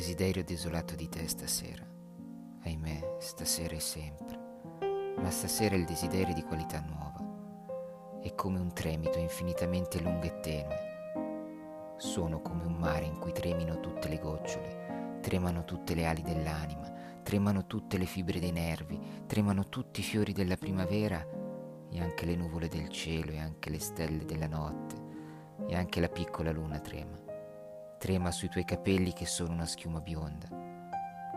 desiderio desolato di te stasera. Ahimè, stasera e sempre. Ma stasera il desiderio di qualità nuova. È come un tremito infinitamente lungo e tenue. Sono come un mare in cui tremino tutte le gocciole, tremano tutte le ali dell'anima, tremano tutte le fibre dei nervi, tremano tutti i fiori della primavera e anche le nuvole del cielo e anche le stelle della notte e anche la piccola luna trema trema sui tuoi capelli che sono una schiuma bionda,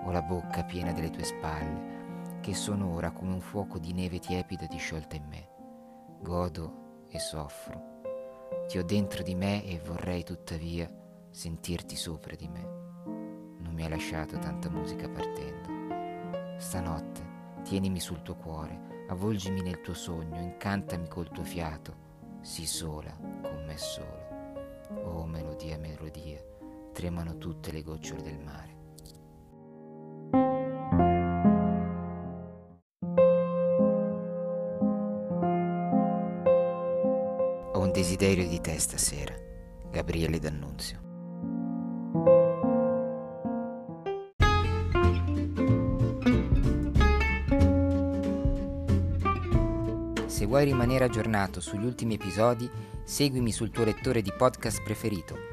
o la bocca piena delle tue spalle, che sono ora come un fuoco di neve tiepida disciolta in me. Godo e soffro. Ti ho dentro di me e vorrei tuttavia sentirti sopra di me. Non mi hai lasciato tanta musica partendo. Stanotte tienimi sul tuo cuore, avvolgimi nel tuo sogno, incantami col tuo fiato, sii sola con me solo. Oh melodia, melodia, tremano tutte le gocciole del mare. Ho un desiderio di te stasera, Gabriele D'Annunzio. Se vuoi rimanere aggiornato sugli ultimi episodi, seguimi sul tuo lettore di podcast preferito